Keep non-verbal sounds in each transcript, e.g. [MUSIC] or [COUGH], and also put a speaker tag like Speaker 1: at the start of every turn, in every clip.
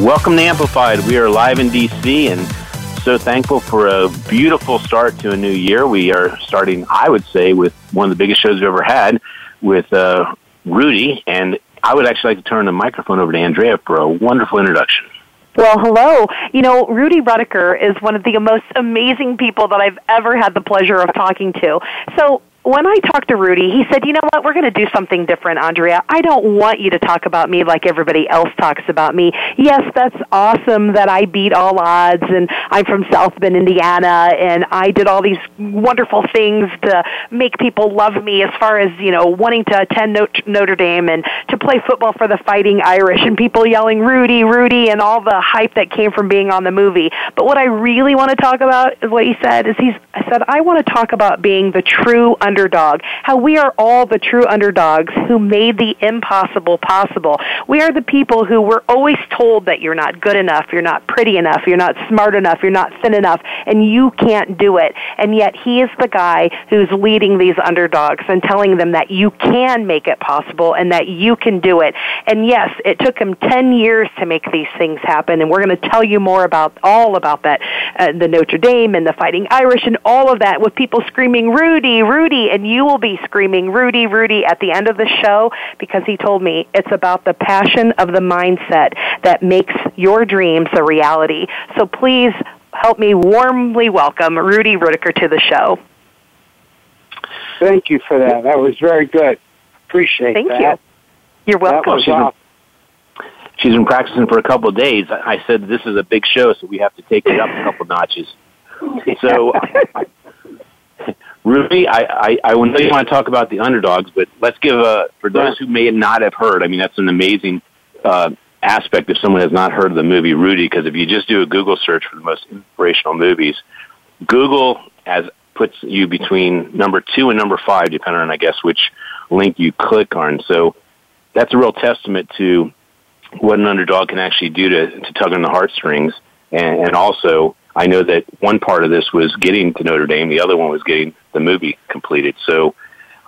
Speaker 1: Welcome to Amplified. We are live in DC and so thankful for a beautiful start to a new year. We are starting, I would say, with one of the biggest shows we've ever had with uh, Rudy. And I would actually like to turn the microphone over to Andrea for a wonderful introduction.
Speaker 2: Well, hello. You know, Rudy Ruettiger is one of the most amazing people that I've ever had the pleasure of talking to. So, when I talked to Rudy, he said, "You know what? We're going to do something different, Andrea. I don't want you to talk about me like everybody else talks about me. Yes, that's awesome that I beat all odds and I'm from South Bend, Indiana, and I did all these wonderful things to make people love me as far as, you know, wanting to attend Notre Dame and to play football for the Fighting Irish and people yelling Rudy, Rudy and all the hype that came from being on the movie. But what I really want to talk about is what he said is he's I said I want to talk about being the true underdog, how we are all the true underdogs who made the impossible possible. We are the people who were always told that you're not good enough, you're not pretty enough, you're not smart enough, you're not thin enough, and you can't do it. And yet he is the guy who's leading these underdogs and telling them that you can make it possible and that you can do it. And yes, it took him 10 years to make these things happen, and we're going to tell you more about all about that, uh, the Notre Dame and the Fighting Irish and all of that with people screaming, Rudy, Rudy, and you will be screaming Rudy, Rudy at the end of the show because he told me it's about the passion of the mindset that makes your dreams a reality. So please help me warmly welcome Rudy Ruettiger to the show.
Speaker 3: Thank you for that. That was very good. Appreciate
Speaker 2: Thank
Speaker 3: that.
Speaker 2: you. You're welcome.
Speaker 1: She's been, she's been practicing for a couple of days. I said this is a big show, so we have to take it up a couple notches. So [LAUGHS] Ruby, I, I, I know you want to talk about the underdogs, but let's give a, for those who may not have heard, I mean, that's an amazing uh, aspect if someone has not heard of the movie Rudy, because if you just do a Google search for the most inspirational movies, Google has puts you between number two and number five, depending on, I guess, which link you click on. So that's a real testament to what an underdog can actually do to, to tug on the heartstrings. And, and also, I know that one part of this was getting to Notre Dame, the other one was getting the movie completed. So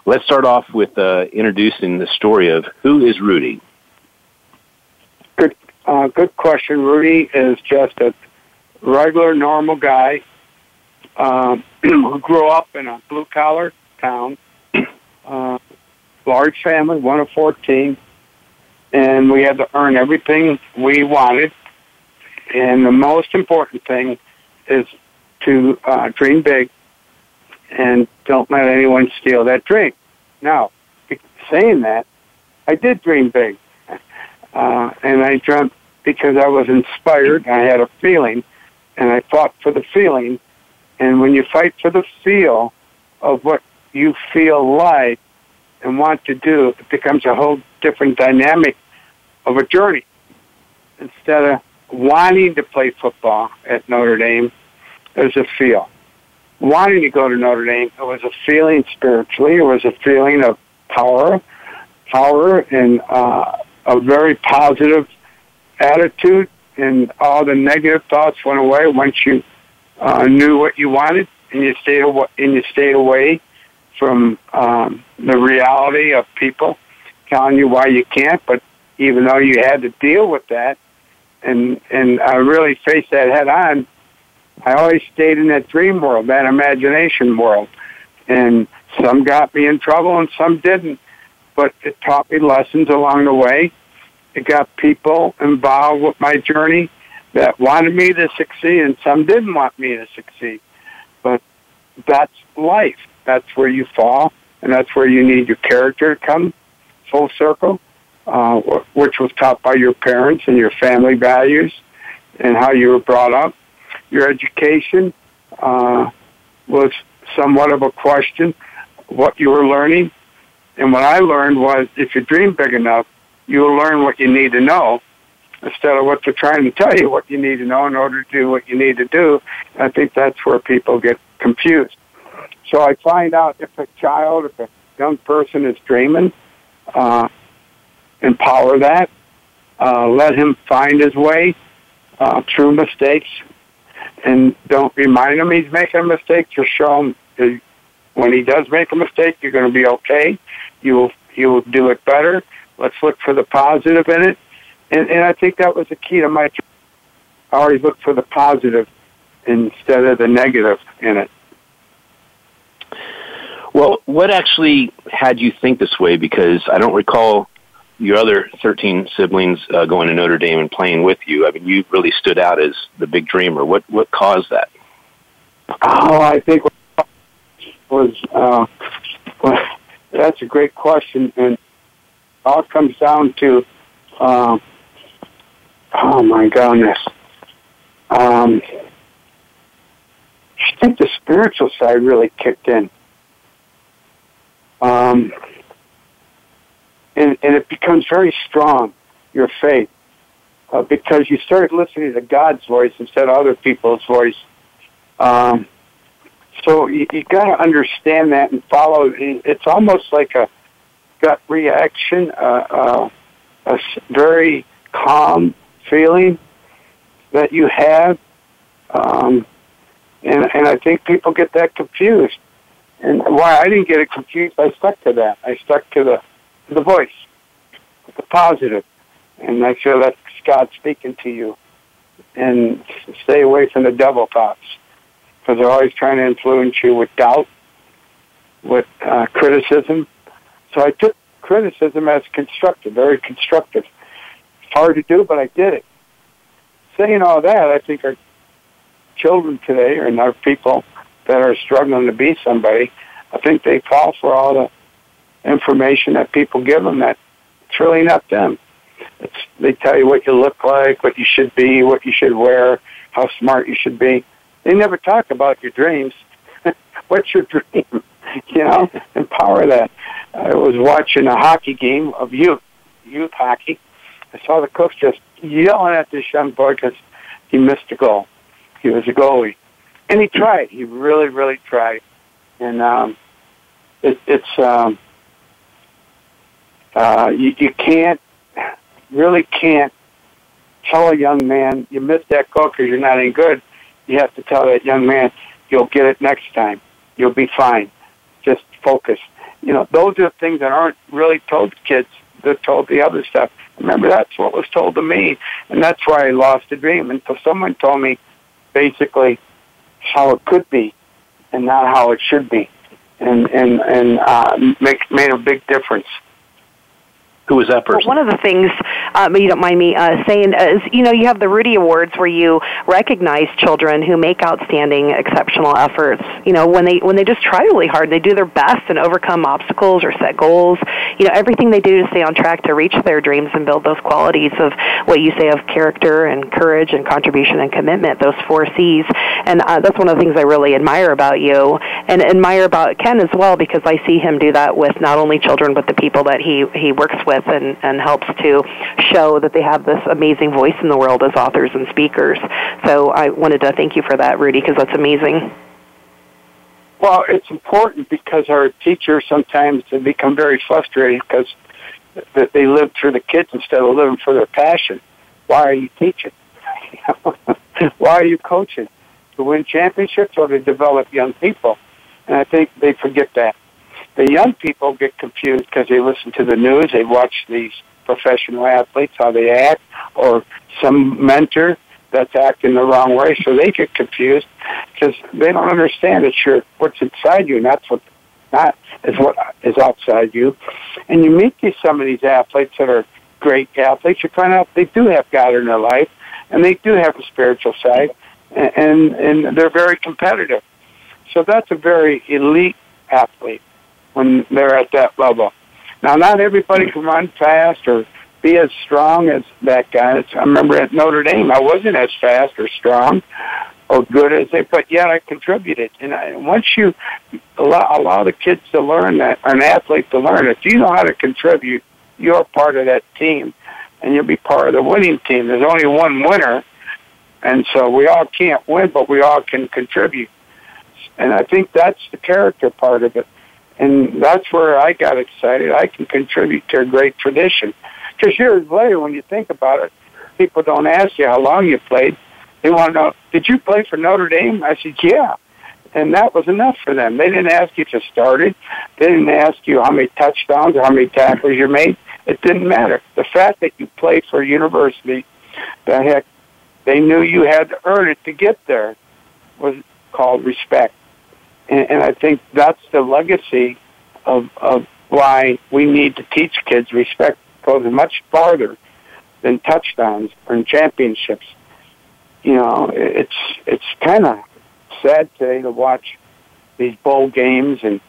Speaker 1: let's start off with uh, introducing the story of who is Rudy.
Speaker 3: Good, uh, good question. Rudy is just a regular, normal guy uh, [CLEARS THROAT] who grew up in a blue collar town, [CLEARS THROAT] uh, large family, one of 14, and we had to earn everything we wanted. And the most important thing is to uh, dream big and don't let anyone steal that dream. Now, saying that, I did dream big. [LAUGHS] Uh, and I dreamt because I was inspired, I had a feeling, and I fought for the feeling. And when you fight for the feel of what you feel like and want to do, it becomes a whole different dynamic of a journey. Instead of wanting to play football at Notre Dame, there's a feel. Wanting to go to Notre Dame, it was a feeling spiritually. It was a feeling of power, power, and uh, a very positive attitude. And all the negative thoughts went away once you uh, knew what you wanted, and you stayed away, and you stayed away from um, the reality of people telling you why you can't. But even though you had to deal with that, and and I really faced that head on, I always stayed in that dream world, that imagination world. And some got me in trouble and some didn't. but it taught me lessons along the way. It got people involved with my journey that wanted me to succeed, and some didn't want me to succeed. But that's life. That's where you fall, and that's where you need your character to come full circle, uh, which was taught by your parents and your family values and how you were brought up. Your education uh, was somewhat of a question, what you were learning. And what I learned was if you dream big enough, you will learn what you need to know instead of what they're trying to tell you what you need to know in order to do what you need to do. I think that's where people get confused. So I find out if a child, if a young person is dreaming, uh, empower that, uh, let him find his way uh, through mistakes, and don't remind him he's making a mistake. Just show him that when he does make a mistake, you're going to be okay. You will you will do it better. Let's look for the positive in it, and and I think that was the key to my. I always look for the positive instead of the negative in it.
Speaker 1: Well, what actually had you think this way? Because I don't recall your other 13 siblings uh, going to Notre Dame and playing with you. I mean, you really stood out as the big dreamer. What what caused that?
Speaker 3: Oh, I think was uh, that's a great question, and all comes down to uh, oh my goodness. Um, I think the spiritual side really kicked in. Um, and, and it becomes very strong, your faith, uh, because you start listening to God's voice instead of other people's voice. Um, so you, you got to understand that and follow. It's almost like a gut reaction, uh, uh, a very calm feeling that you have. Um, and, and I think people get that confused. And why I didn't get it confused, I stuck to that. I stuck to the the voice, the positive, and make sure that's God speaking to you. And stay away from the devil thoughts, because they're always trying to influence you with doubt, with uh, criticism. So I took criticism as constructive, very constructive. It's hard to do, but I did it. Saying all that, I think our children today, and our people that are struggling to be somebody, I think they fall for all the information that people give them that it's really not them. It's, they tell you what you look like, what you should be, what you should wear, how smart you should be. They never talk about your dreams. [LAUGHS] What's your dream? [LAUGHS] you know, empower that. I was watching a hockey game of youth, youth hockey. I saw the coach just yelling at this young boy because he missed a goal. He was a goalie, and he tried. He really, really tried. And um, it, it's um, uh, you, you can't, really can't tell a young man you missed that goal because you're not any good. You have to tell that young man you'll get it next time. You'll be fine. Just focus. You know, those are things that aren't really told to kids. They're told the other stuff. Remember, that's what was told to me, and that's why I lost the dream. Until someone told me, basically, how it could be, and not how it should be, and and and uh, make made a big difference.
Speaker 1: Who was that person?
Speaker 2: Well, one of the things, um, you don't mind me uh, saying, is you know you have the Rudy Awards where you recognize children who make outstanding, exceptional efforts. You know when they when they just try really hard, they do their best and overcome obstacles or set goals. You know everything they do to stay on track to reach their dreams and build those qualities of what you say of character and courage and contribution and commitment. Those four C's, and uh, that's one of the things I really admire about you and admire about Ken as well because I see him do that with not only children but the people that he he works with and, and helps to show that they have this amazing voice in the world as authors and speakers. So I wanted to thank you for that, Rudy, because that's amazing.
Speaker 3: Well, it's important because our teachers sometimes they become very frustrated because that they live for the kids instead of living for their passion. Why are you teaching? [LAUGHS] Why are you coaching? To win championships or to develop young people? And I think they forget that the young people get confused because they listen to the news, they watch these professional athletes, how they act, or some mentor that's acting the wrong way, so they get confused because they don't understand it's your what's inside you, that's what not is what is outside you. And you meet these some of these athletes that are great athletes. You find out they do have God in their life, and they do have a spiritual side, and and they're very competitive. So that's a very elite athlete when they're at that level. Now, not everybody can run fast or be as strong as that guy. I remember at Notre Dame, I wasn't as fast or strong or good as they, but yet I contributed. And I, once you allow, allow the kids to learn that, or an athlete to learn, if you know how to contribute, you're part of that team, and you'll be part of the winning team. There's only one winner, and so we all can't win, but we all can contribute. And I think that's the character part of it. And that's where I got excited. I can contribute to a great tradition. Because years later, when you think about it, people don't ask you how long you played. They want to know, did you play for Notre Dame? I said, yeah. And that was enough for them. They didn't ask you if you started. They didn't ask you how many touchdowns or how many tackles you made. It didn't matter. The fact that you played for a university, that heck, they knew you had to earn it to get there, was called respect. And, and I think that's the legacy of, of why we need to teach kids respect goes much farther than touchdowns or championships. You know, it's it's kind of sad today to watch these bowl games and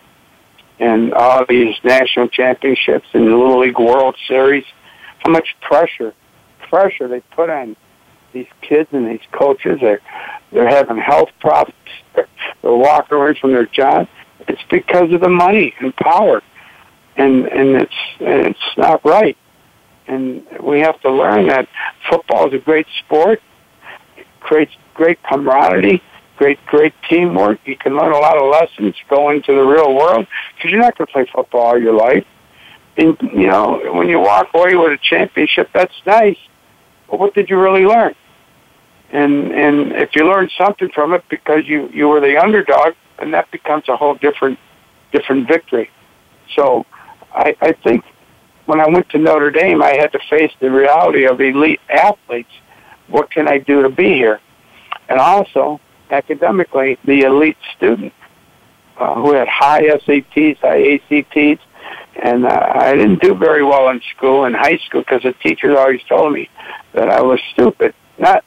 Speaker 3: and all these national championships and the Little League World Series. How much pressure, pressure they put on these kids and these coaches. They're they're having health problems. They're, they're walking away from their job. It's because of the money and power, and and it's and it's not right. And we have to learn that football is a great sport. It creates great camaraderie, great great teamwork. You can learn a lot of lessons going to the real world because you're not going to play football all your life. And you know, when you walk away with a championship, that's nice. But what did you really learn? And and if you learn something from it because you you were the underdog, then that becomes a whole different different victory. So, I I think when I went to Notre Dame, I had to face the reality of elite athletes. What can I do to be here? And also academically, the elite student uh, who had high SATs, high ACTs, and uh, I didn't do very well in school in high school because the teachers always told me that I was stupid. Not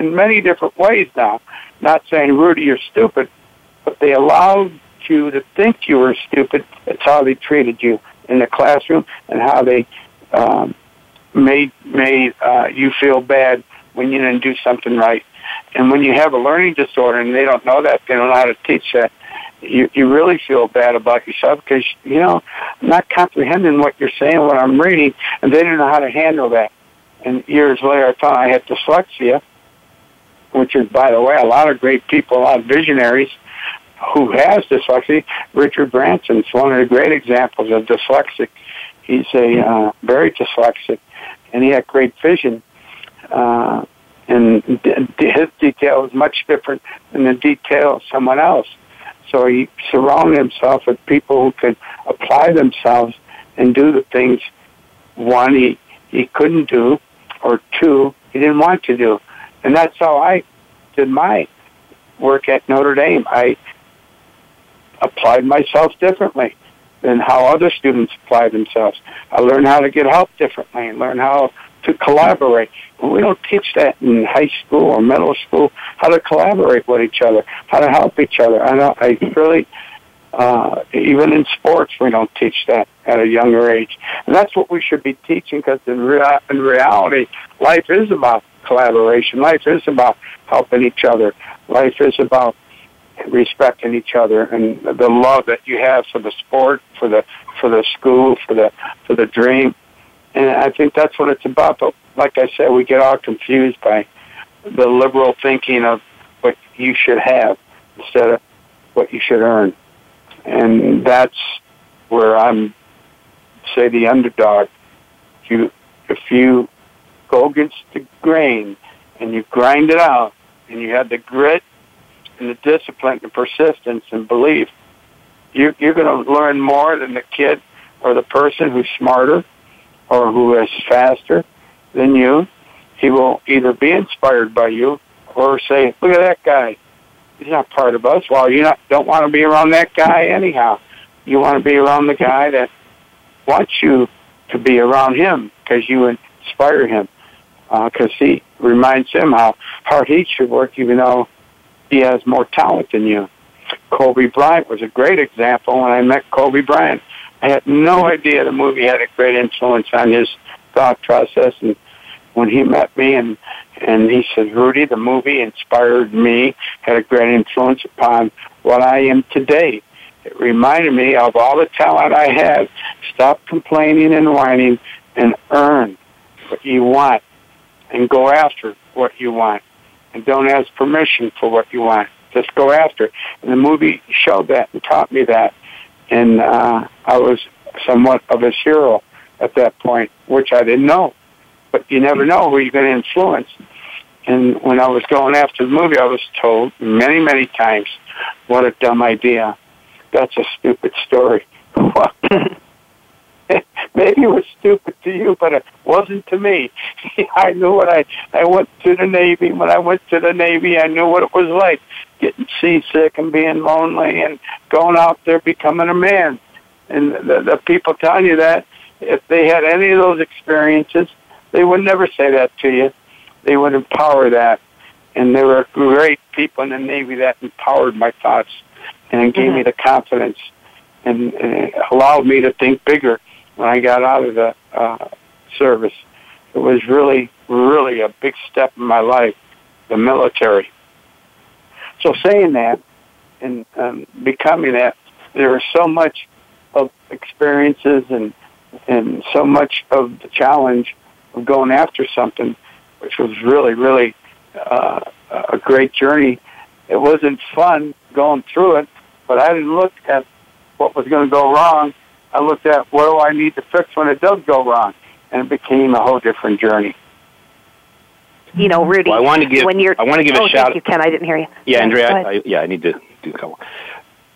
Speaker 3: in many different ways now. Not saying, Rudy, you're stupid, but they allowed you to think you were stupid. It's how they treated you in the classroom and how they um, made made uh, you feel bad when you didn't do something right. And when you have a learning disorder and they don't know that, they don't know how to teach that, you, you really feel bad about yourself because, you know, I'm not comprehending what you're saying, what I'm reading, and they don't know how to handle that. And years later, I found I had dyslexia, which is, by the way, a lot of great people, a lot of visionaries who has dyslexia. Richard Branson's one of the great examples of dyslexic. He's a uh, very dyslexic, and he had great vision. Uh, and his detail is much different than the detail of someone else. So he surrounded himself with people who could apply themselves and do the things one he he couldn't do, or two he didn't want to do. And that's how I did my work at Notre Dame. I applied myself differently than how other students apply themselves. I learned how to get help differently and learn how to collaborate. We don't teach that in high school or middle school, how to collaborate with each other, how to help each other. I know I really uh, even in sports, we don't teach that at a younger age. And that's what we should be teaching because in, rea- in reality, life is about collaboration. Life is about helping each other. Life is about respecting each other and the love that you have for the sport, for the for the school, for the for the dream. And I think that's what it's about. But like I said, we get all confused by the liberal thinking of what you should have instead of what you should earn. And that's where I'm say the underdog. If you if you go against the grain and you grind it out and you have the grit and the discipline and persistence and belief, you, you're going to learn more than the kid or the person who's smarter or who is faster than you. He will either be inspired by you or say, look at that guy. He's not part of us. Well, you not, don't want to be around that guy anyhow. you want to be around the guy that wants you to be around him because you inspire him. Because uh, he reminds him how hard he should work, even though he has more talent than you. Kobe Bryant was a great example. When I met Kobe Bryant, I had no idea the movie had a great influence on his thought process. And when he met me and and he said, Rudy, the movie inspired me, had a great influence upon what I am today. It reminded me of all the talent I had. Stop complaining and whining and earn what you want and go after what you want. And don't ask permission for what you want. Just go after it. And the movie showed that and taught me that. And uh, I was somewhat of a hero at that point, which I didn't know. But you never know who you're going to influence. And when I was going after the movie, I was told many, many times, what a dumb idea. That's a stupid story. [LAUGHS] [LAUGHS] [LAUGHS] Maybe it was stupid to you, but it wasn't to me. [LAUGHS] I knew what I, I went to the Navy. When I went to the Navy, I knew what it was like getting seasick and being lonely and going out there becoming a man. And the, the people telling you that, if they had any of those experiences, they would never say that to you. They would empower that. And there were great people in the Navy that empowered my thoughts and gave mm-hmm. me the confidence and, and allowed me to think bigger when I got out of the uh, service. It was really, really a big step in my life, the military. So saying that and um, becoming that, there was so much of experiences and and so much of the challenge of going after something, which was really, really uh, a great journey. It wasn't fun going through it, but I didn't look at what was going to go wrong. I looked at what do I need to fix when it does go wrong, and it became a whole different journey.
Speaker 2: You know, Rudy.
Speaker 1: Well, I want to give.
Speaker 2: When you're,
Speaker 1: I want to give
Speaker 2: oh,
Speaker 1: a shout.
Speaker 2: Thank you, Ken. I didn't hear you.
Speaker 1: Yeah, Andrea. I, yeah, I need to do a couple.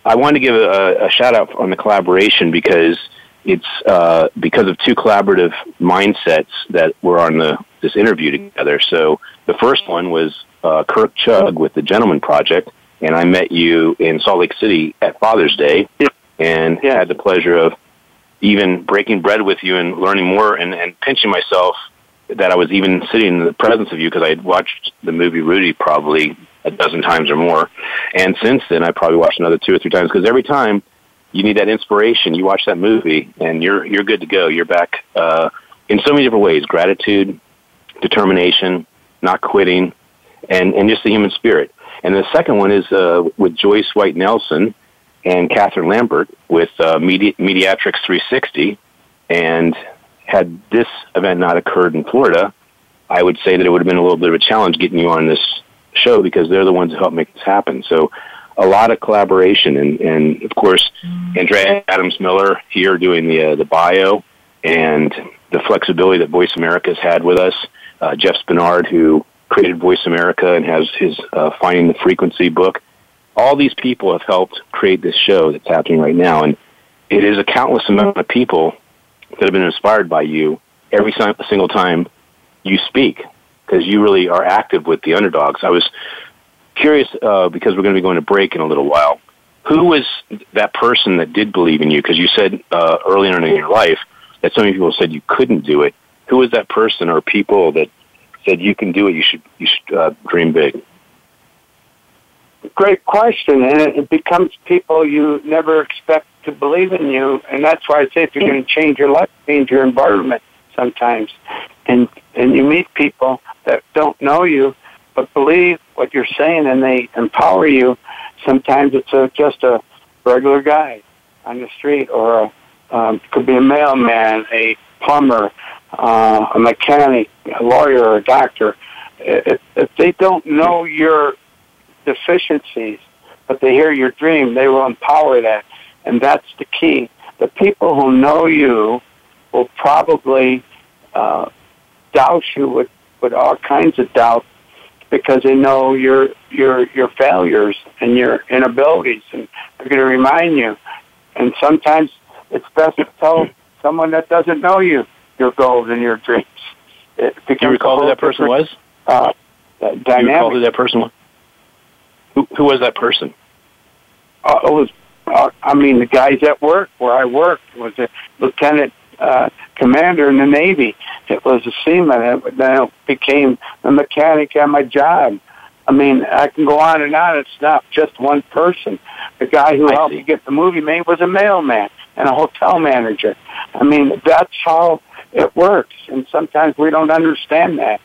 Speaker 1: I want to give a, a shout out on the collaboration because it's uh, because of two collaborative mindsets that were on the this interview together. So the first one was uh, Kirk Chug with the Gentleman Project, and I met you in Salt Lake City at Father's Day, and yeah. had the pleasure of even breaking bread with you and learning more, and, and pinching myself that I was even sitting in the presence of you because I had watched the movie Rudy probably a dozen times or more, and since then I probably watched another two or three times because every time you need that inspiration. You watch that movie, and you're you're good to go. You're back uh, in so many different ways: gratitude, determination, not quitting, and and just the human spirit. And the second one is uh, with Joyce White Nelson and Catherine Lambert with uh, Medi- Mediatrix 360. And had this event not occurred in Florida, I would say that it would have been a little bit of a challenge getting you on this show because they're the ones who helped make this happen. So a lot of collaboration, and, and of course, Andrea Adams Miller here doing the uh, the bio, and the flexibility that Voice America has had with us. Uh, Jeff Spenard, who created Voice America and has his uh, Finding the Frequency book. All these people have helped create this show that's happening right now, and it is a countless amount of people that have been inspired by you every single time you speak because you really are active with the underdogs. I was curious uh, because we're going to be going to break in a little while. Who was that person that did believe in you? Because you said uh, earlier in your life that so many people said you couldn't do it. Who was that person or people that said you can do it? You should you should uh, dream big.
Speaker 3: Great question, and it becomes people you never expect to believe in you, and that's why I say if you're going to change your life, change your environment sometimes, and and you meet people that don't know you but believe what you're saying and they empower you. Sometimes it's a, just a regular guy on the street or a, um, could be a mailman, a plumber, uh, a mechanic, a lawyer, or a doctor. If, if they don't know your deficiencies, but they hear your dream, they will empower that. And that's the key. The people who know you will probably uh, doubt you with, with all kinds of doubt because they know your your your failures and your inabilities, and they're going to remind you. And sometimes it's best to tell someone that doesn't know you your goals and your dreams. [LAUGHS]
Speaker 1: It Do you recall who that person was?
Speaker 3: Uh,
Speaker 1: dynamic. Do you recall who that person was? Who, who was that person?
Speaker 3: Uh, it was uh, I mean, the guys at work where I worked was a lieutenant uh, commander in the Navy. It was a seaman. It then became a mechanic at my job. I mean, I can go on and on. It's not just one person. The guy who
Speaker 1: I
Speaker 3: helped
Speaker 1: see.
Speaker 3: me get the movie made was a mailman and a hotel manager. I mean, that's how it works. And sometimes we don't understand that.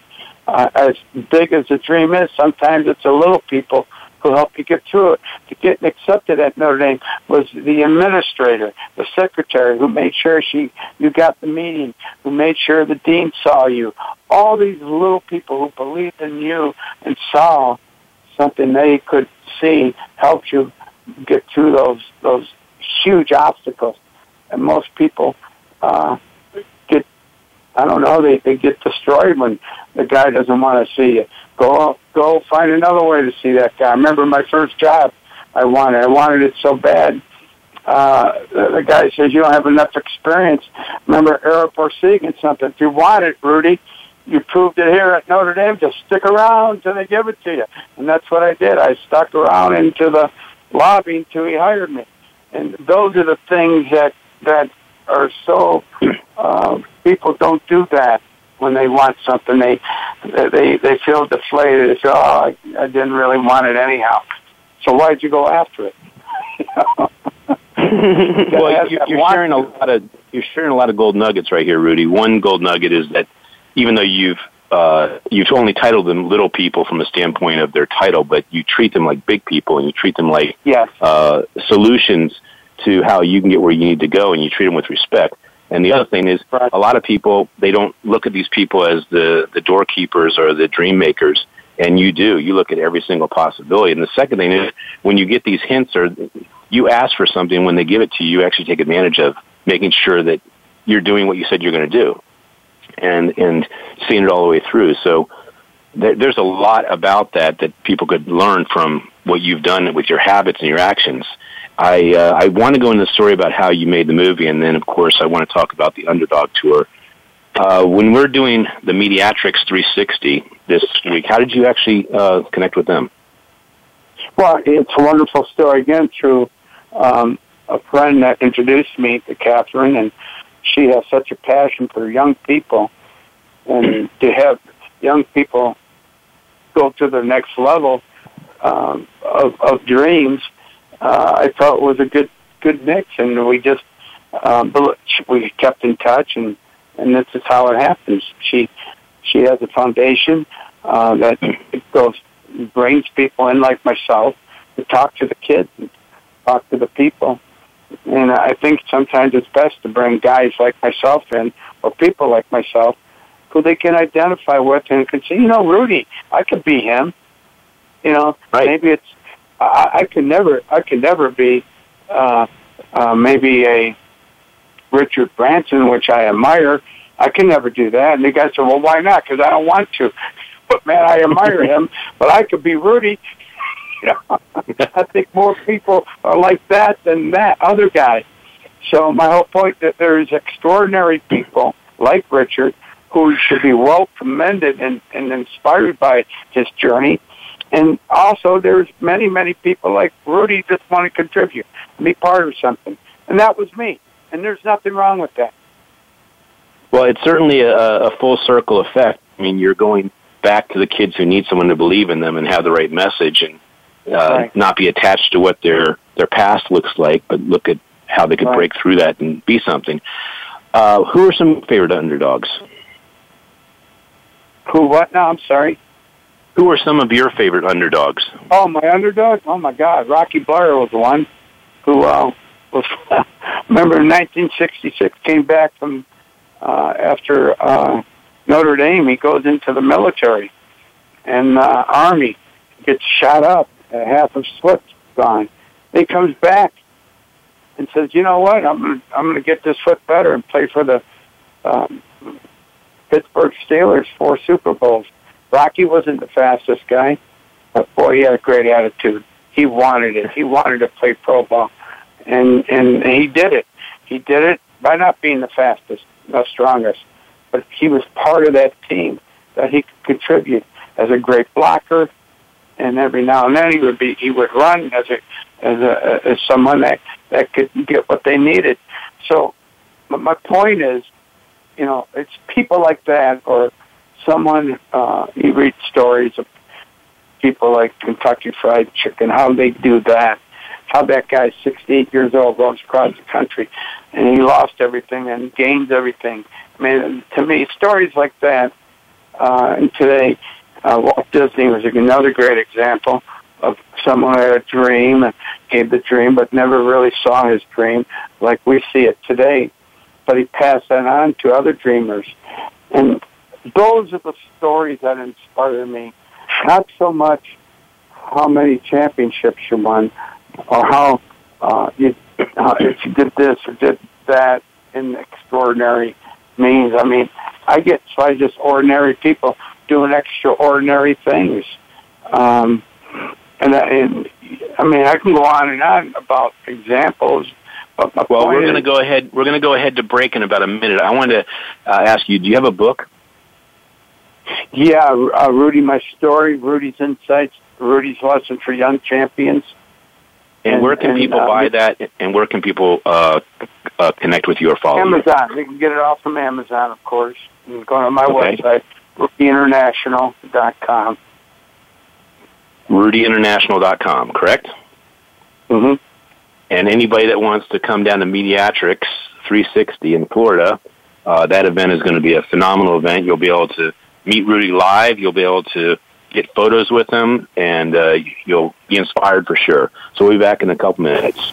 Speaker 3: Uh, as big as the dream is, sometimes it's the little people who help you get through it. To get accepted at Notre Dame was the administrator, the secretary who made sure she you got the meeting, who made sure the dean saw you. All these little people who believed in you and saw something they could see helped you get through those those huge obstacles. And most people uh, I don't know, they, they get destroyed when the guy doesn't want to see you. Go go find another way to see that guy. I remember my first job I wanted. I wanted it so bad. Uh, the, guy says, you don't have enough experience. Remember Eric Borsigan something. If you want it, Rudy, you proved it here at Notre Dame. Just stick around until they give it to you. And that's what I did. I stuck around into the lobby until he hired me. And those are the things that, that are so, [CLEARS THROAT] uh, people don't do that when they want something. They, they, they feel deflated. They say, oh, I, I didn't really want it anyhow. So why'd you go after it? [LAUGHS]
Speaker 1: well, you, you're sharing a lot of you're sharing a lot of gold nuggets right here, Rudy. One gold nugget is that even though you've uh, you've only titled them little people from the standpoint of their title, but you treat them like big people and you treat them like
Speaker 3: yes.
Speaker 1: uh, solutions to how you can get where you need to go, and you treat them with respect. And the other thing is, a lot of people they don't look at these people as the the doorkeepers or the dream makers, and you do. You look at every single possibility. And the second thing is, when you get these hints or you ask for something, when they give it to you, you actually take advantage of making sure that you're doing what you said you're going to do, and and seeing it all the way through. So there, there's a lot about that that people could learn from what you've done with your habits and your actions. I uh, I want to go into the story about how you made the movie, and then of course I want to talk about the Underdog Tour. Uh, when we're doing the Mediatrix 360 this week, how did you actually uh, connect with them?
Speaker 3: Well, it's a wonderful story again through um, a friend that introduced me to Catherine, and she has such a passion for young people, and to have young people go to the next level um, of, of dreams, uh, I thought it was a good good mix, and we just um, we kept in touch, and and this is how it happens. She she has a foundation uh, that goes brings people in like myself to talk to the kids and talk to the people. And I think sometimes it's best to bring guys like myself in or people like myself who they can identify with and can say, you know, Rudy, I could be him. You know,
Speaker 1: Right.
Speaker 3: maybe it's I, I can never I can never be uh, uh, maybe a Richard Branson, which I admire. I can never do that. And the guy said, well, why not? Because I don't want to. [LAUGHS] But man, I admire him. [LAUGHS] But I could be Rudy. [LAUGHS] You know, I think more people are like that than that other guy. So my whole point that there is extraordinary people like Richard who should be well commended and, and inspired by his journey. And also there's many, many people like Rudy just want to contribute, be part of something. And that was me. And there's nothing wrong with that.
Speaker 1: Well, it's certainly a, a full circle effect. I mean, you're going back to the kids who need someone to believe in them and have the right message, and uh,
Speaker 3: Right.
Speaker 1: not be attached to what their their past looks like, but look at how they could
Speaker 3: Right.
Speaker 1: break through that and be something. Uh, who are some favorite underdogs?
Speaker 3: Who, what now? I'm sorry.
Speaker 1: Who are some of your favorite underdogs?
Speaker 3: Oh, my underdog? Oh my God, Rocky Bleier was one who uh, was. [LAUGHS] remember in 1966 came back from uh, after uh, Notre Dame. He goes into the military and uh, army gets shot up. Half of his foot's gone. He comes back and says, "You know what? I'm gonna, I'm going to get this foot better and play for the um, Pittsburgh Steelers four Super Bowls." Rocky wasn't the fastest guy. But boy, he had a great attitude. He wanted it. He wanted to play pro ball, and and he did it. He did it by not being the fastest, the strongest, but he was part of that team that he could contribute as a great blocker. And every now and then he would be he would run as a as a, as someone that that could get what they needed. So my point is, you know, it's people like that or someone uh, you read stories of people like Kentucky Fried Chicken, how they do that, how that guy's 68 years old goes across the country and he lost everything and gains everything. I mean, to me, stories like that, uh, and today, uh, Walt Disney was another great example of someone who had a dream and gave the dream, but never really saw his dream like we see it today. But he passed that on to other dreamers. And those are the stories that inspire me. Not so much how many championships you won or how uh, you, uh, if you did this or did that in extraordinary means. I mean, I get by just ordinary people doing extraordinary things. Um, and, and I mean, I can go on and on about examples.
Speaker 1: But well, we're going to go ahead. We're going to go ahead to break in about a minute. I wanted to uh, ask you: Do you have a book?
Speaker 3: Yeah, uh, Rudy, my story, Rudy's insights, Rudy's lesson for young champions.
Speaker 1: And, and where can and, people uh, buy that? And where can people uh, uh, connect with you or follow
Speaker 3: Amazon. You? They can get it all from Amazon, of course. You go on my okay. website, RudyInternational.com.
Speaker 1: RudyInternational.com, correct?
Speaker 3: Mm-hmm.
Speaker 1: And anybody that wants to come down to Mediatrix 360 in Florida, uh, that event is going to be a phenomenal event. You'll be able to meet Rudy live. You'll be able to get photos with him, and uh, you'll be inspired for sure. So we'll be back in a couple minutes.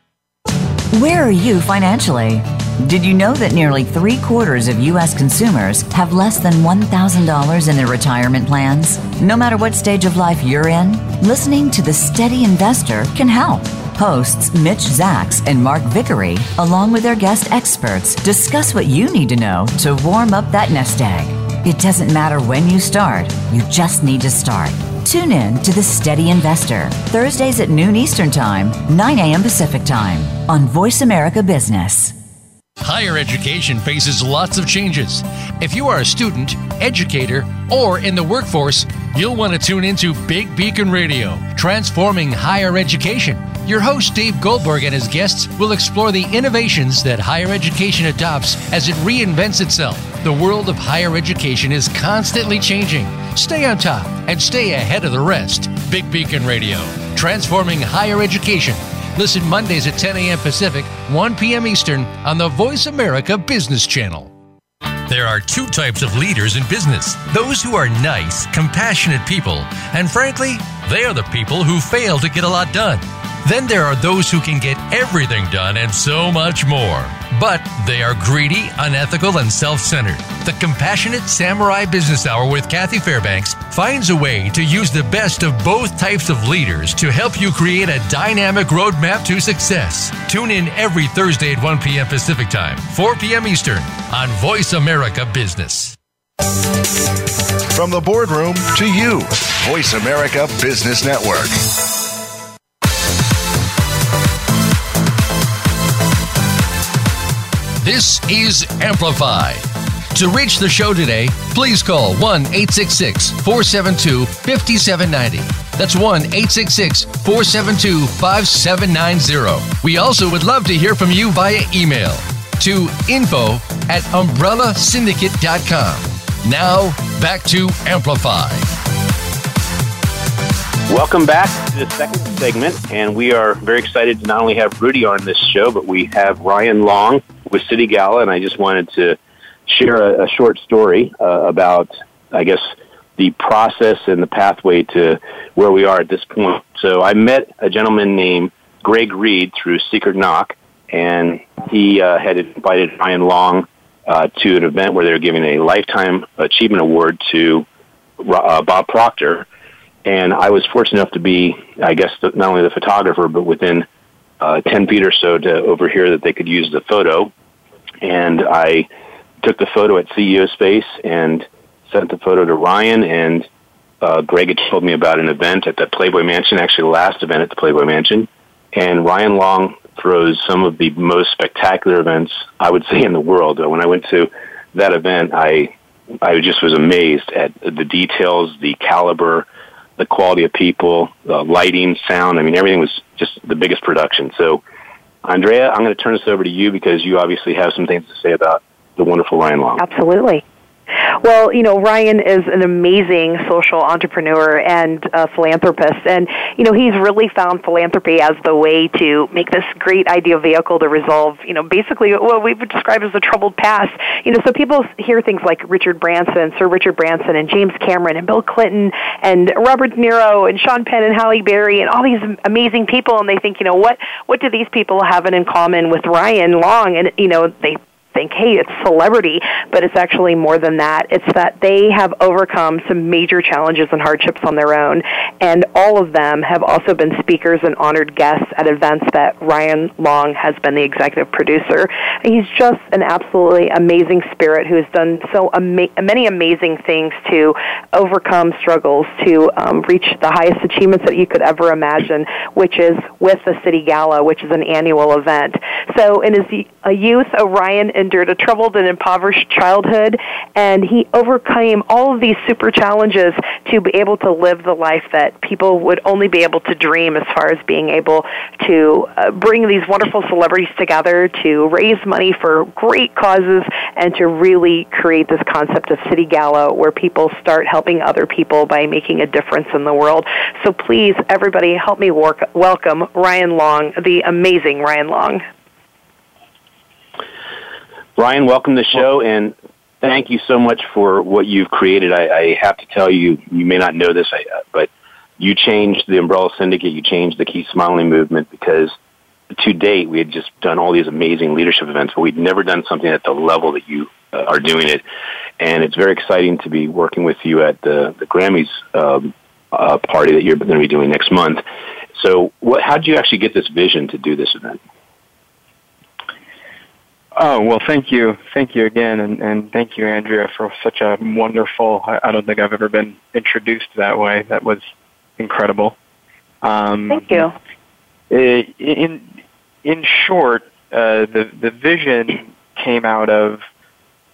Speaker 4: Where are you financially? Did you know that nearly three quarters of U.S. consumers have less than $1,000 in their retirement plans? No matter what stage of life you're in, listening to The Steady Investor can help. Hosts Mitch Zacks and Mark Vickery, along with their guest experts, discuss what you need to know to warm up that nest egg. It doesn't matter when you start, you just need to start. Tune in to The Steady Investor, Thursdays at noon Eastern Time, 9 a.m. Pacific Time, on Voice America Business.
Speaker 5: Higher education faces lots of changes. If you are a student, educator, or in the workforce, you'll want to tune into Big Beacon Radio, transforming higher education. Your host, Dave Goldberg, and his guests will explore the innovations that higher education adopts as it reinvents itself. The world of higher education is constantly changing. Stay on top and stay ahead of the rest. Big Beacon Radio, transforming higher education. Listen Mondays at 10 a.m. Pacific, 1 p.m. Eastern on the Voice America Business Channel. There are two types of leaders in business those who are nice, compassionate people, and frankly, they are the people who fail to get a lot done. Then there are those who can get everything done and so much more. But they are greedy, unethical, and self centered. The Compassionate Samurai Business Hour with Kathy Fairbanks finds a way to use the best of both types of leaders to help you create a dynamic roadmap to success. Tune in every Thursday at 1 p.m. Pacific Time, 4 p.m. Eastern on Voice America Business.
Speaker 6: From the boardroom to you, Voice America Business Network.
Speaker 5: This is Amplify. To reach the show today, please call 1 866 472 5790. That's 1 866 472 5790. We also would love to hear from you via email to info at umbrellasyndicate.com. Now, back to Amplify.
Speaker 1: Welcome back to the second segment, and we are very excited to not only have Rudy on this show, but we have Ryan Long with City Gala, and I just wanted to share a, a short story uh, about, I guess, the process and the pathway to where we are at this point. So I met a gentleman named Greg Reid through Secret Knock, and he uh, had invited Ryan Long uh, to an event where they were giving a Lifetime Achievement Award to uh, Bob Proctor and I was fortunate enough to be, I guess, not only the photographer, but within uh, 10 feet or so to overhear that they could use the photo. And I took the photo at CEO Space and sent the photo to Ryan. And uh, Greg had told me about an event at the Playboy Mansion, actually the last event at the Playboy Mansion. And Ryan Long throws some of the most spectacular events, I would say, in the world. When I went to that event, I I just was amazed at the details, the caliber, the quality of people, the lighting, sound. I mean, everything was just the biggest production. So, Andrea, I'm going to turn this over to you because you obviously have some things to say about the wonderful Ryan Long.
Speaker 2: Absolutely. Well, you know, Ryan is an amazing social entrepreneur and a philanthropist. And, you know, he's really found philanthropy as the way to make this great idea vehicle to resolve, you know, basically what we would describe as the troubled past. You know, so people hear things like Richard Branson, Sir Richard Branson, and James Cameron, and Bill Clinton, and Robert De Niro, and Sean Penn, and Halle Berry, and all these amazing people, and they think, you know, what, what do these people have in common with Ryan Long? And, you know, they think, hey, it's celebrity, but it's actually more than that. It's that they have overcome some major challenges and hardships on their own, and all of them have also been speakers and honored guests at events that Ryan Long has been the executive producer. He's just an absolutely amazing spirit who has done so ama- many amazing things to overcome struggles, to um, reach the highest achievements that you could ever imagine, which is with the City Gala, which is an annual event. So in his youth, Ryan endured a troubled and impoverished childhood, and he overcame all of these super challenges to be able to live the life that people would only be able to dream as far as being able to uh, bring these wonderful celebrities together to raise money for great causes and to really create this concept of City Gala where people start helping other people by making a difference in the world. So please, everybody, help me work, welcome Ryan Long, the amazing Ryan Long.
Speaker 1: Ryan, welcome to the show, and thank you so much for what you've created. I, I have to tell you, you may not know this, I, but you changed the Umbrella Syndicate, you changed the Keep Smiling movement because to date we had just done all these amazing leadership events, but we'd never done something at the level that you uh, are doing it. And it's very exciting to be working with you at the, the Grammys um, uh, party that you're going to be doing next month. So, what, how did you actually get this vision to do this event?
Speaker 7: Oh well, thank you, thank you again, and, and thank you, Andrea, for such a wonderful. I, I don't think I've ever been introduced that way. That was incredible.
Speaker 2: Um, thank you.
Speaker 7: In in short, uh, the the vision came out of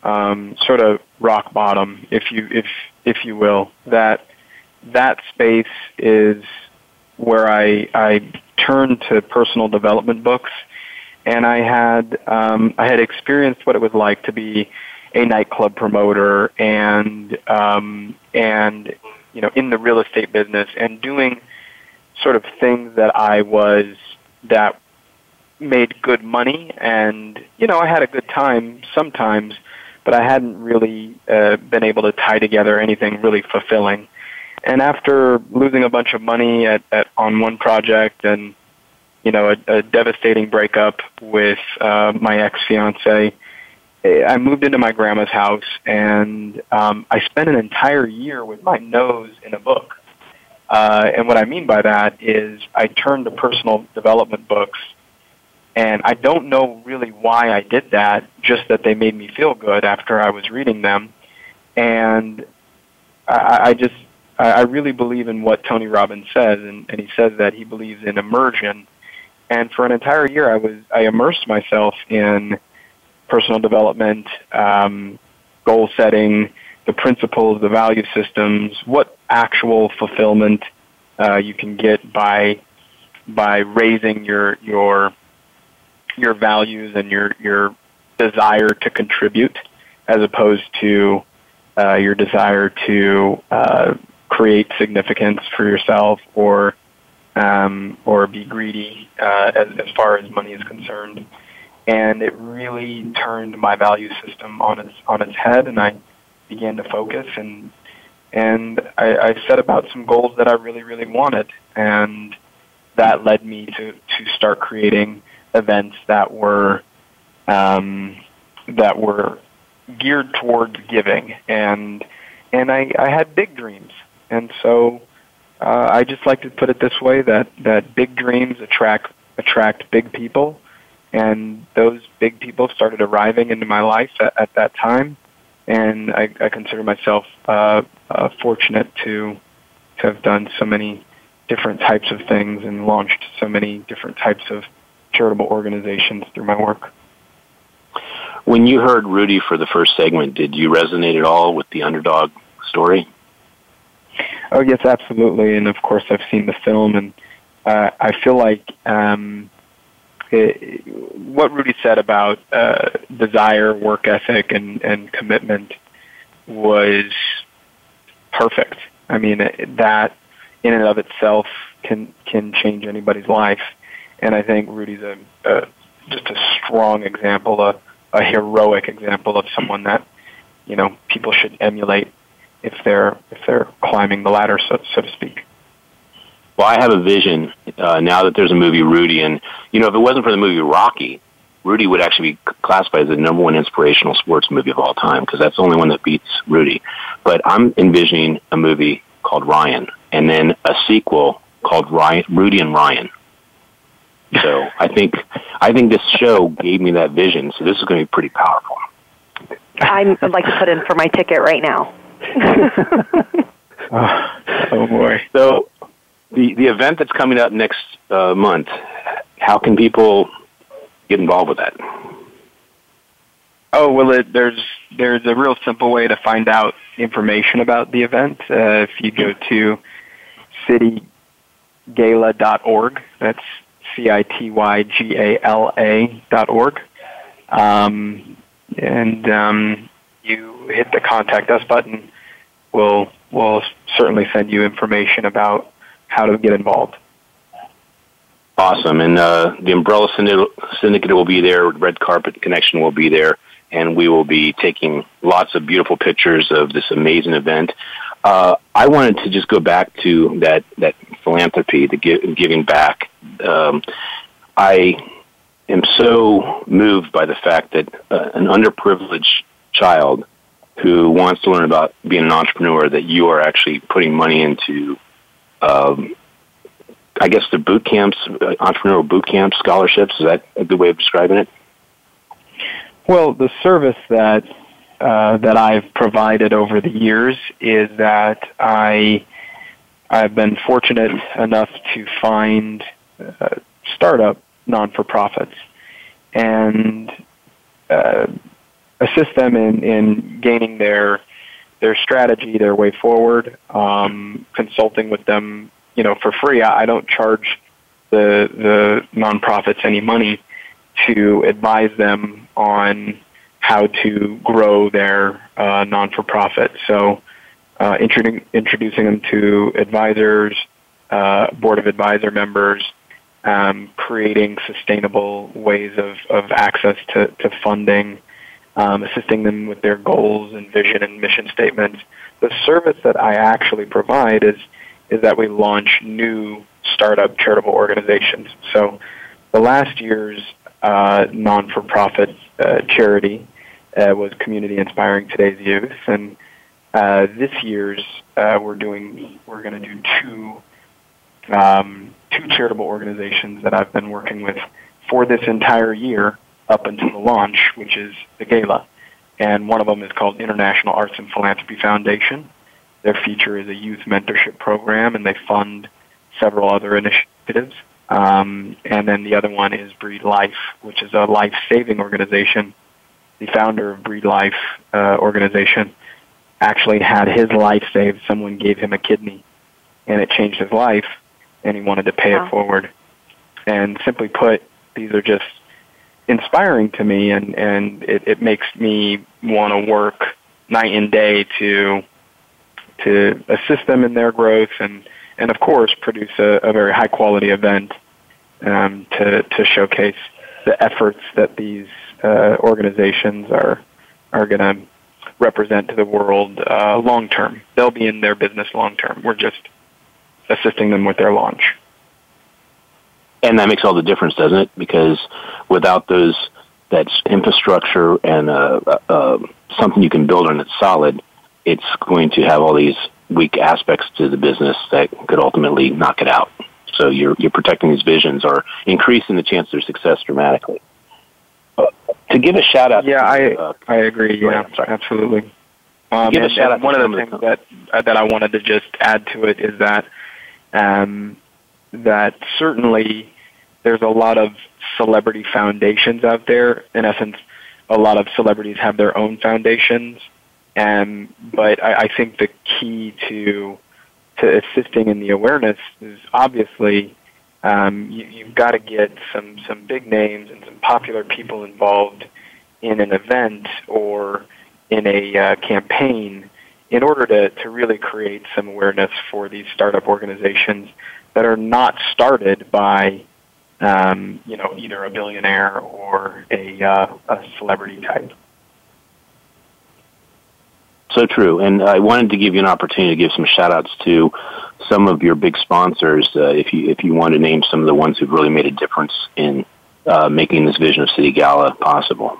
Speaker 7: um, sort of rock bottom, if you if if you will. That that space is where I I turned to personal development books and I had um, I had experienced what it was like to be a nightclub promoter and um, and you know in the real estate business and doing sort of things that I was that made good money and you know I had a good time sometimes but I hadn't really uh, been able to tie together anything really fulfilling. And after losing a bunch of money at, at on one project and you know, a, a devastating breakup with uh, my ex fiance. I moved into my grandma's house, and um, I spent an entire year with my nose in a book. Uh, and what I mean by that is I turned to personal development books, and I don't know really why I did that, just that they made me feel good after I was reading them. And I, I just, I really believe in what Tony Robbins says, and, and he says that he believes in immersion and for an entire year, I was I immersed myself in personal development, um, goal setting, the principles, the value systems, what actual fulfillment uh, you can get by by raising your your your values and your your desire to contribute, as opposed to uh, your desire to uh, create significance for yourself or um, or be greedy uh, as, as far as money is concerned. And it really turned my value system on its on its head, and I began to focus. And and I, I set about some goals that I really really wanted, and that led me to to start creating events that were um, that were geared towards giving. And and I, I had big dreams. And so uh, I just like to put it this way that that big dreams attract attract big people, and those big people started arriving into my life at, at that time, and I, I consider myself uh, uh, fortunate to to have done so many different types of things and launched so many different types of charitable organizations through my work.
Speaker 1: When you heard Rudy for the first segment, did you resonate at all with the underdog story?
Speaker 7: Oh yes, absolutely, and of course I've seen the film, and uh, I feel like um, it, what Rudy said about uh, desire, work ethic, and and commitment was perfect. I mean that in and of itself can can change anybody's life, and I think Rudy's a, a just a strong example, a, a heroic example of someone that you know people should emulate if they're if they're climbing the ladder, so, so to speak.
Speaker 1: Well, I have a vision uh, now that there's a movie Rudy, and you know, if it wasn't for the movie Rocky, Rudy would actually be classified as the number one inspirational sports movie of all time because that's the only one that beats Rudy. But I'm envisioning a movie called Ryan, and then a sequel called Ryan, Rudy and Ryan. So I think I think this show gave me that vision. So this is going to be pretty powerful.
Speaker 2: I'd like to put in for my ticket right now. [LAUGHS]
Speaker 7: oh, oh, boy!
Speaker 1: So the the event that's coming up next uh, month, how can people get involved with that?
Speaker 7: Oh well, it, there's there's a real simple way to find out information about the event. Uh, if you go to citygala.org, that's c i t y g a l a dot org, um, and um, you hit the contact us button, we'll we'll certainly send you information about how to get involved.
Speaker 1: Awesome, and uh, the Umbrella Syndicate will be there. Red Carpet Connection will be there, and we will be taking lots of beautiful pictures of this amazing event. Uh, I wanted to just go back to that that philanthropy, the give, giving back. Um, I am so moved by the fact that uh, an underprivileged child who wants to learn about being an entrepreneur that you are actually putting money into um, I guess the boot camps, uh, entrepreneurial boot camps, scholarships. Is that a good way of describing it?
Speaker 7: Well, the service that uh, that I've provided over the years is that I I've been fortunate enough to find uh, startup non for profits and uh, assist them in, in gaining their their strategy, their way forward, um, consulting with them, you know, for free. I, I don't charge the the nonprofits any money to advise them on how to grow their uh, non for profit. So, uh, introducing introducing them to advisors, uh, board of advisor members, um, creating sustainable ways of, of access to, to funding, um, assisting them with their goals and vision and mission statements. The service that I actually provide is is that we launch new startup charitable organizations. So, the last year's uh, non-for-profit uh, charity uh, was Community Inspiring Today's Youth, and uh, this year's uh, we're doing we're going to do two um, two charitable organizations that I've been working with for this entire year up until the launch, which is the gala. And one of them is called International Arts and Philanthropy Foundation. Their feature is a youth mentorship program, and they fund several other initiatives. Um, and then the other one is Breed Life, which is a life-saving organization. The founder of Breed Life uh, organization actually had his life saved. Someone gave him a kidney, and it changed his life, and he wanted to pay wow. it forward. And simply put, these are just inspiring to me and, and it, it makes me want to work night and day to to assist them in their growth and and of course produce a, a very high quality event um, to to showcase the efforts that these uh, organizations are are going to represent to the world uh, long term. They'll be in their business long term. We're just assisting them with their launch.
Speaker 1: And that makes all the difference, doesn't it? Because without those that infrastructure and uh, uh, uh, something you can build on that's solid, it's going to have all these weak aspects to the business that could ultimately knock it out. So you're you're protecting these visions or increasing the chance of their success dramatically. Uh, to give a shout out,
Speaker 7: yeah, I
Speaker 1: uh,
Speaker 7: I agree. Yeah, absolutely. Um,
Speaker 1: give a shout out
Speaker 7: one of the things that uh, that I wanted to just add to it is that um, that certainly there's a lot of celebrity foundations out there. In essence, a lot of celebrities have their own foundations, and but I, I think the key to to assisting in the awareness is obviously um, you, you've got to get some some big names and some popular people involved in an event or in a uh, campaign in order to, to really create some awareness for these startup organizations that are not started by um, you know either a billionaire or a, uh, a celebrity type.
Speaker 1: So true. And I wanted to give you an opportunity to give some shout outs to some of your big sponsors, uh, if you if you want to name some of the ones who've really made a difference in uh, making this vision of City Gala possible.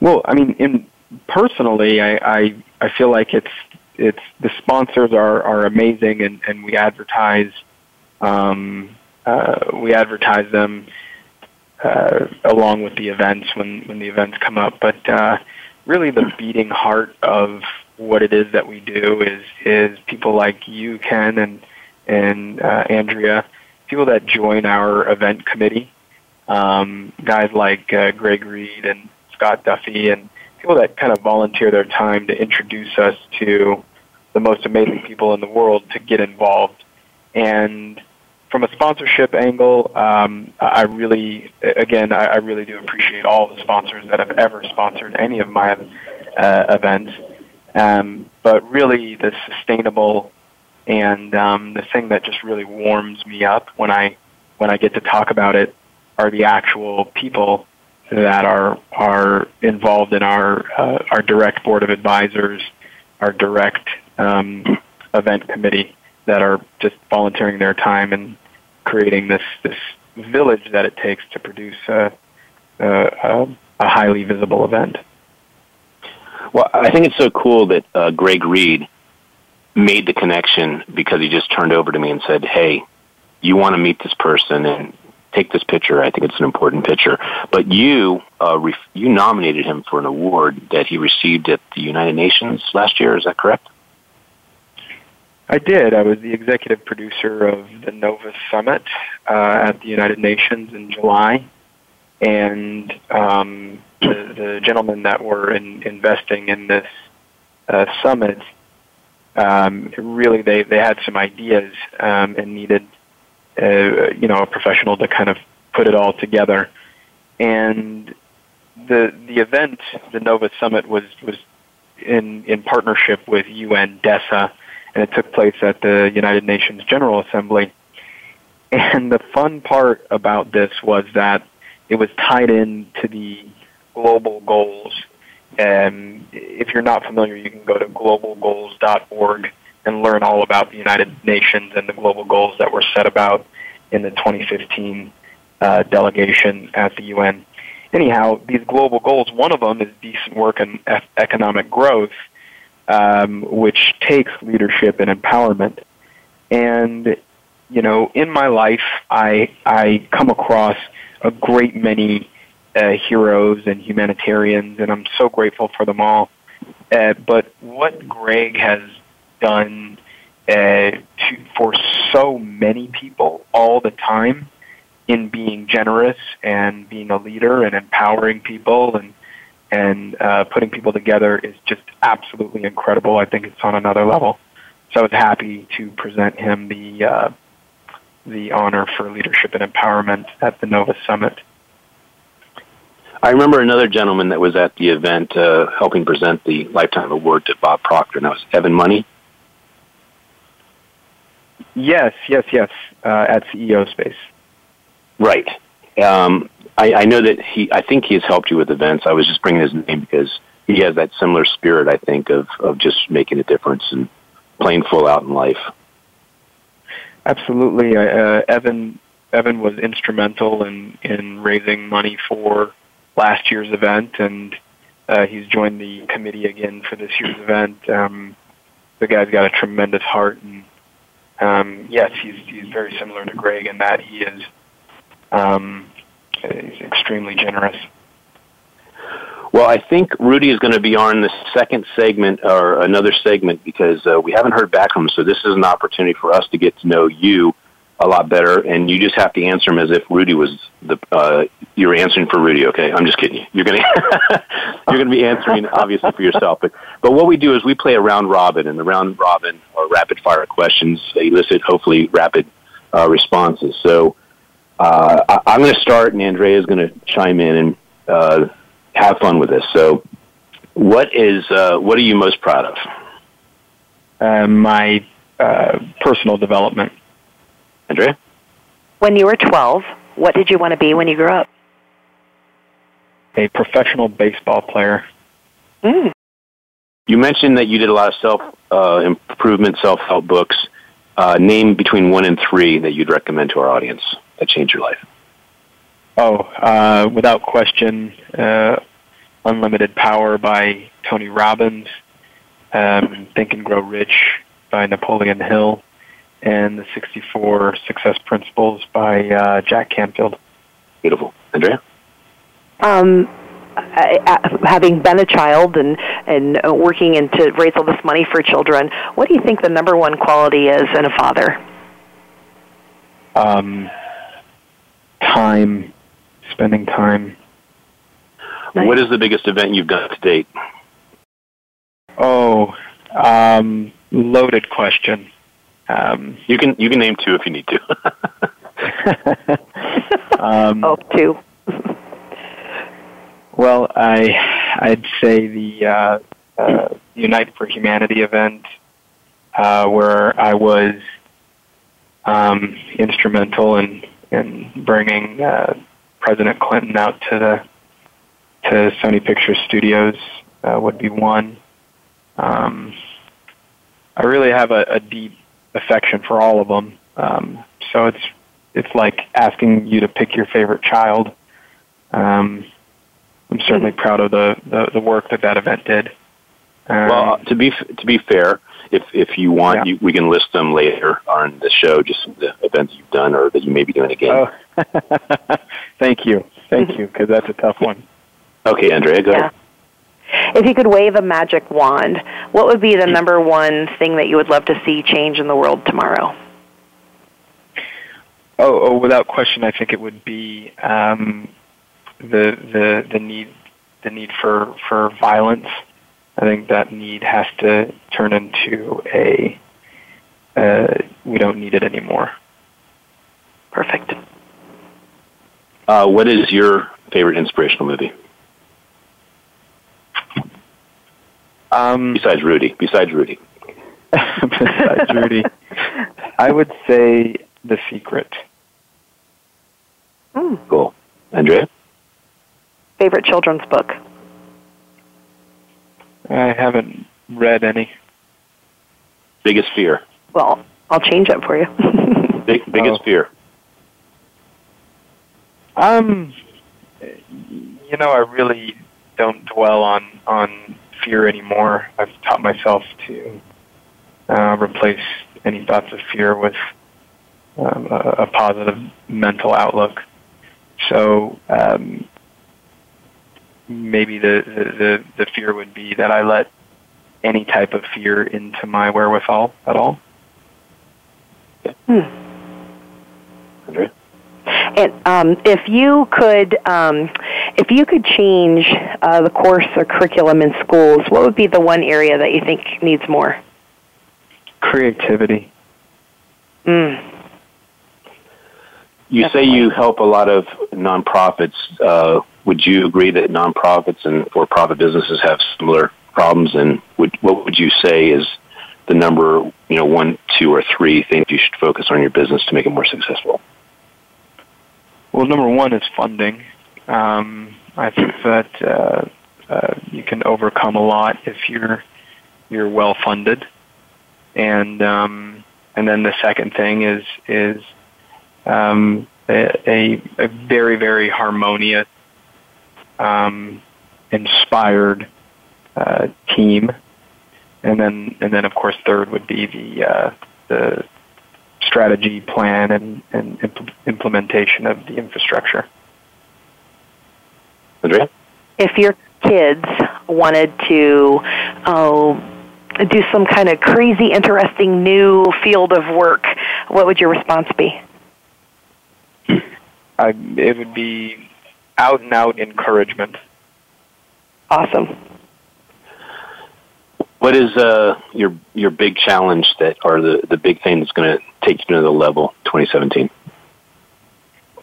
Speaker 7: Well, I mean, in personally, I, I I feel like it's it's the sponsors are are amazing, and and we advertise um, uh, we advertise them uh, along with the events when when the events come up. But uh, really, the beating heart of what it is that we do is is people like you, Ken, and and uh, Andrea, people that join our event committee, um, guys like uh, Greg Reid and Scott Duffy, and people that kind of volunteer their time to introduce us to the most amazing people in the world to get involved. And from a sponsorship angle, um, I really, again, I, I really do appreciate all the sponsors that have ever sponsored any of my uh, events. Um, but really, the sustainable and um, the thing that just really warms me up when I when I get to talk about it are the actual people that are are involved in our uh, our direct board of advisors, our direct um, event committee that are just volunteering their time and creating this this village that it takes to produce a, a, a highly visible event.
Speaker 1: Well, I think it's so cool that uh, Greg Reid made the connection because he just turned over to me and said, "Hey, you want to meet this person and take this picture. I think it's an important picture." But you uh, ref- you nominated him for an award that he received at the United Nations last year. Is that correct?
Speaker 7: I did. I was the executive producer of the Nova Summit uh, at the United Nations in July, and um, the, the gentlemen that were in, investing in this uh, summit um, really they, they had some ideas um, and needed uh, you know a professional to kind of put it all together. And the the event, the Nova Summit, was was in in partnership with UN DESA and it took place at the United Nations General Assembly. And the fun part about this was that it was tied in to the global goals. And if you're not familiar, you can go to globalgoals.org and learn all about the United Nations and the global goals that were set about in the 2015 uh, delegation at the UN. Anyhow, these global goals, one of them is decent work and economic growth, um, which takes leadership and empowerment. And you know, in my life, I I come across a great many uh, heroes and humanitarians, and I'm so grateful for them all. Uh, but what Greg has done uh, to, for so many people all the time in being generous and being a leader and empowering people and and uh, putting people together is just absolutely incredible. I think it's on another level. So I was happy to present him the uh, the honor for leadership and empowerment at the Nova Summit.
Speaker 1: I remember another gentleman that was at the event uh, helping present the Lifetime Award to Bob Proctor, and that was Evan Money.
Speaker 7: Yes, yes, yes, uh, at CEO Space.
Speaker 1: Right. Um, I, I know that he. I think he has helped you with events. I was just bringing his name because he has that similar spirit. I think of of just making a difference and playing full out in life.
Speaker 7: Absolutely, uh, Evan. Evan was instrumental in in raising money for last year's event, and uh, he's joined the committee again for this year's event. Um, the guy's got a tremendous heart, and um, yes, he's he's very similar to Greg in that he is um, he's extremely generous.
Speaker 1: Well, I think Rudy is going to be on the second segment or another segment because uh, we haven't heard back from him. So this is an opportunity for us to get to know you a lot better, and you just have to answer him as if Rudy was the uh, you're answering for Rudy. Okay, I'm just kidding you. You're gonna [LAUGHS] you're gonna be answering obviously for yourself, but but what we do is we play a round robin, and the round robin or rapid fire questions elicit hopefully rapid uh, responses. So uh, I, I'm going to start, and Andrea is going to chime in and uh, have fun with this. So, what is uh, what are you most proud of?
Speaker 7: Uh, my uh, personal development.
Speaker 1: Andrea?
Speaker 2: When you were 12, what did you want to be when you grew up?
Speaker 7: A professional baseball player.
Speaker 2: Mm.
Speaker 1: You mentioned that you did a lot of self uh, improvement, self help books. Uh, name between one and three that you'd recommend to our audience that changed your life.
Speaker 7: Oh, uh, without question, uh, Unlimited Power by Tony Robbins, um, Think and Grow Rich by Napoleon Hill, and the 64 Success Principles by uh, Jack Canfield.
Speaker 1: Beautiful. Andrea?
Speaker 2: Um, I, I, having been a child and and working in to raise all this money for children, what do you think the number one quality is in a father?
Speaker 7: Um, time, spending time.
Speaker 1: Nice. What is the biggest event you've done to date?
Speaker 7: Oh, um, loaded question. Um,
Speaker 1: you can you can name two if you need
Speaker 7: to. [LAUGHS] [LAUGHS] um,
Speaker 2: oh, two.
Speaker 7: well, I I'd say the uh, uh, Unite for Humanity event uh, where I was um, instrumental in in bringing uh, President Clinton out to the to Sony Pictures Studios uh, would be one. Um, I really have a, a deep affection for all of them. Um, so it's it's like asking you to pick your favorite child. Um, I'm certainly proud of the, the, the work that that event did.
Speaker 1: Um, well, to be to be fair, if if you want, yeah. you, we can list them later on the show, just the events you've done or that you may be doing again.
Speaker 7: Oh. [LAUGHS] Thank you, thank you, because that's a tough one.
Speaker 1: Okay, Andrea, go yeah. ahead.
Speaker 2: If you could wave a magic wand, what would be the number one thing that you would love to see change in the world tomorrow?
Speaker 7: Oh, oh without question, I think it would be um, the the the need the need for for violence. I think that need has to turn into a uh, we don't need it anymore.
Speaker 2: Perfect.
Speaker 1: Uh, what is your favorite inspirational movie?
Speaker 7: Um,
Speaker 1: besides Rudy, besides Rudy, [LAUGHS]
Speaker 7: besides Rudy, I would say The Secret.
Speaker 2: Mm.
Speaker 1: Cool, Andrea.
Speaker 2: Favorite children's book?
Speaker 7: I haven't read any.
Speaker 1: Biggest fear?
Speaker 2: Well, I'll change it for you. [LAUGHS]
Speaker 1: Big, biggest oh. fear?
Speaker 7: Um, you know, I really don't dwell on on fear anymore. I've taught myself to uh, replace any thoughts of fear with um, a, a positive mental outlook. So um, maybe the, the, the fear would be that I let any type of fear into my wherewithal at all.
Speaker 2: Hmm. And um, if you could, um, if you could change uh, the course or curriculum in schools, what would be the one area that you think needs more?
Speaker 7: Creativity.
Speaker 2: Mm.
Speaker 1: You say you help a lot of nonprofits. Uh, would you agree that nonprofits and for-profit businesses have similar problems? And would, what would you say is the number, you know, one, two, or three things you should focus on your business to make it more successful?
Speaker 7: Well, number one is funding. Um, I think that uh, uh, you can overcome a lot if you're you're well funded, and um, and then the second thing is is um, a, a, very very harmonious, um, inspired uh, team, and then and then of course third would be the uh, the strategy plan and, and impl- implementation of the infrastructure.
Speaker 1: Andrea?
Speaker 2: If your kids wanted to uh, do some kind of crazy, interesting new field of work, what would your response be?
Speaker 7: I, it would be out and out encouragement.
Speaker 2: Awesome.
Speaker 1: What is uh, your your big challenge that, or the the big thing that's going to take you to another level, 2017?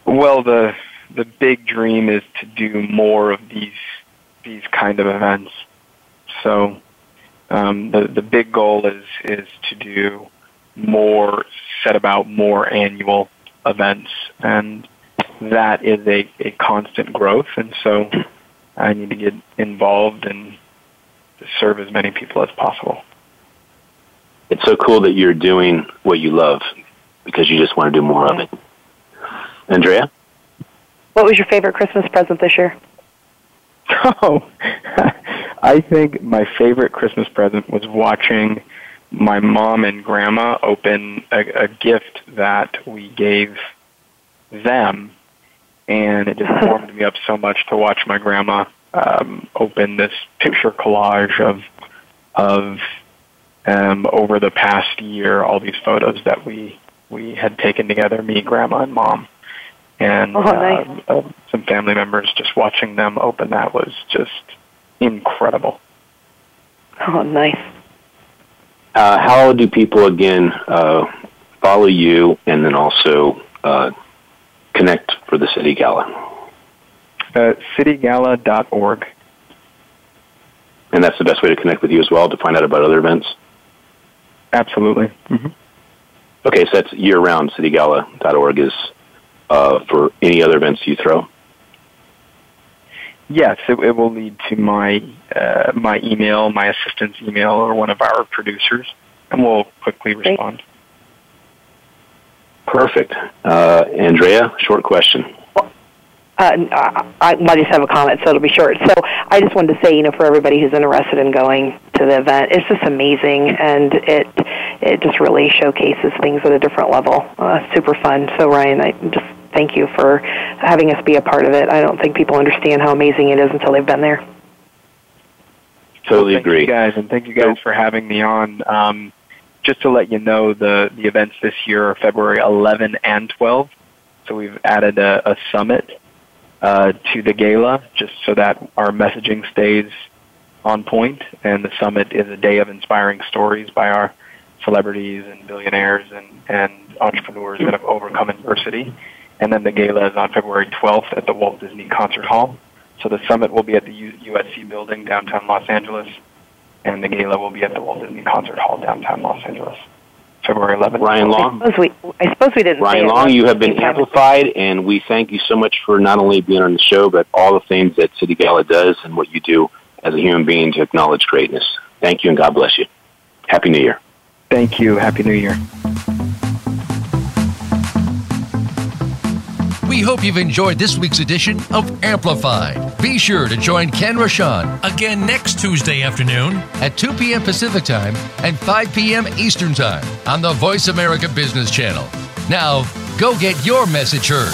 Speaker 7: Well, the the big dream is to do more of these these kind of events. So um, the the big goal is is to do more, set about more annual events, and that is a, a constant growth. And so I need to get involved and serve as many people as possible.
Speaker 1: It's so cool that you're doing what you love because you just want to do more of it. Andrea?
Speaker 2: What was your favorite Christmas present this year? [LAUGHS]
Speaker 7: Oh, [LAUGHS] I think my favorite Christmas present was watching my mom and grandma open a, a gift that we gave them, and it just warmed me up so much to watch my grandma um, open this picture collage of of um, over the past year all these photos that we we had taken together, me, grandma, and mom and
Speaker 2: oh, nice.
Speaker 7: uh, uh, some family members. Just watching them open that was just incredible.
Speaker 2: Oh, nice.
Speaker 1: Uh, how do people again uh, follow you and then also uh, connect for the City Gala?
Speaker 7: Uh, citygala.org.
Speaker 1: And that's the best way to connect with you as well to find out about other events?
Speaker 7: Absolutely. Mm-hmm.
Speaker 1: Okay, so that's year round. Citygala.org is uh, for any other events you throw?
Speaker 7: Yes, it, it will lead to my uh, my email, my assistant's email, or one of our producers, and we'll quickly respond.
Speaker 1: Perfect. Uh, Andrea, short question.
Speaker 2: Uh, I, I just have a comment, so it'll be short. So I just wanted to say, you know, for everybody who's interested in going to the event, it's just amazing, and it it just really showcases things at a different level. Uh, super fun. So Ryan, I just thank you for having us be a part of it. I don't think people understand how amazing it is until they've been there.
Speaker 1: Totally
Speaker 7: well,
Speaker 1: agree,
Speaker 7: you guys, and thank you guys for having me on. Um, just to let you know, the the events this year are February 11 and 12. So we've added a, a summit uh, to the gala just so that our messaging stays on point. And the summit is a day of inspiring stories by our celebrities and billionaires and, and entrepreneurs that have overcome adversity. And then the gala is on February 12th at the Walt Disney Concert Hall. So the summit will be at the USC building downtown Los Angeles, and the gala will be at the Walt Disney Concert Hall downtown Los Angeles. February 11th.
Speaker 1: Ryan Long.
Speaker 2: I suppose we, I suppose we didn't.
Speaker 1: Ryan Long, you have been amplified, and we thank you so much for not only being on the show, but all the things that City Gala does and what you do as a human being to acknowledge greatness. Thank you, and God bless you. Happy New Year.
Speaker 7: Thank you. Happy New Year.
Speaker 5: We hope you've enjoyed this week's edition of Amplified. Be sure to join Ken Rochon
Speaker 8: again next Tuesday afternoon
Speaker 5: at 2 p.m. Pacific Time and 5 p.m. Eastern Time on the Voice America Business Channel. Now, go get your message heard.